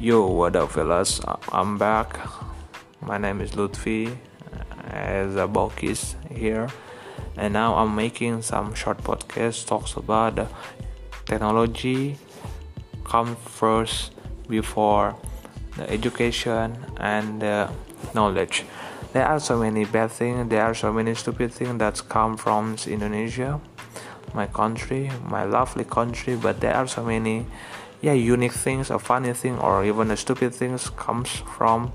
Yo, what up, fellas? I'm back. My name is Lutfi, as a Bokis here, and now I'm making some short podcast talks about technology come first before the education and the knowledge. There are so many bad things. There are so many stupid things that come from Indonesia, my country, my lovely country. But there are so many yeah unique things a funny thing or even the stupid things comes from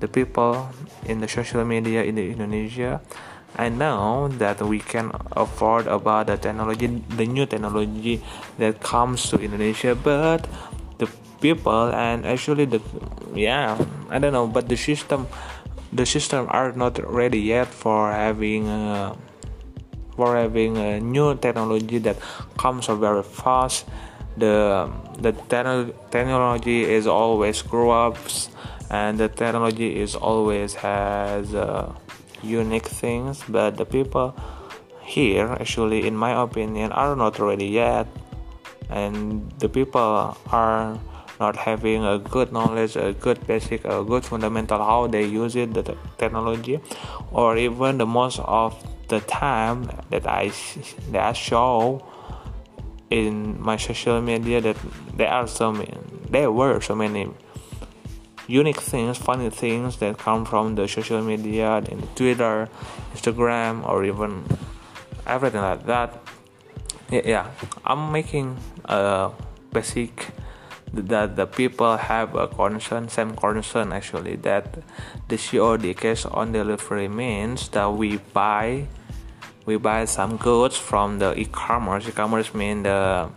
the people in the social media in the Indonesia. I know that we can afford about the technology the new technology that comes to Indonesia but the people and actually the yeah I don't know but the system the system are not ready yet for having uh, for having a new technology that comes very fast the the technology is always grow ups and the technology is always has uh, unique things but the people here actually in my opinion are not ready yet. And the people are not having a good knowledge a good basic a good fundamental how they use it the technology or even the most of the time that i that i show in my social media that there are so many, there were so many unique things funny things that come from the social media in twitter instagram or even everything like that yeah, yeah. i'm making a basic that the people have a concern same concern actually that the cod cash on delivery means that we buy we buy some goods from the e-commerce. E-commerce mean the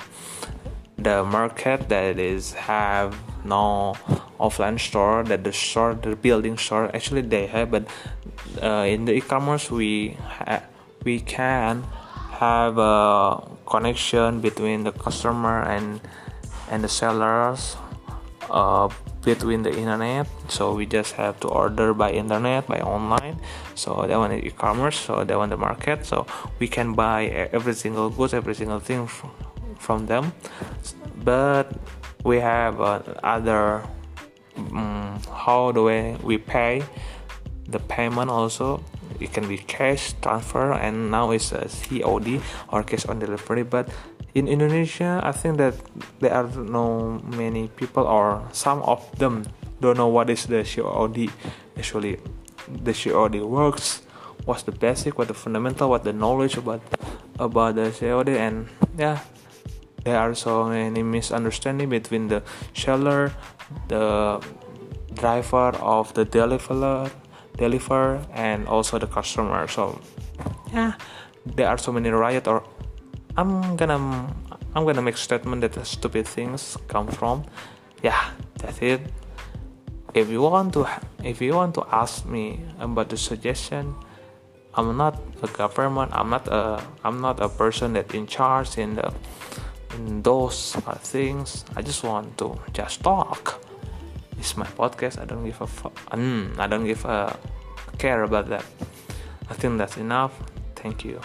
the market that is have no offline store that the store the building store actually they have but uh, in the e-commerce we ha- we can have a connection between the customer and and the sellers uh, between the internet. So we just have to order by internet by online. So that one is e-commerce so that one the market. So we can buy every single goods every single thing from them. But we have uh, other um, how do we, we pay the payment also it can be cash transfer and now it's a COD or cash on delivery. But in Indonesia I think that there are no many people or some of them don't know what is the COD actually the COD works what's the basic what the fundamental what the knowledge about about the COD and yeah there are so many misunderstanding between the seller the driver of the deliverer deliver and also the customer. So yeah. there are so many riot or i'm gonna i'm gonna make statement that the stupid things come from. Yeah that's it. If you want to if you want to ask me about the suggestion i'm not a government i'm not a i'm not a person that in charge in the in those things. I just want to just talk it's my podcast. I don't give a fuck mm, i don't give a care about that. I think that's enough. Thank you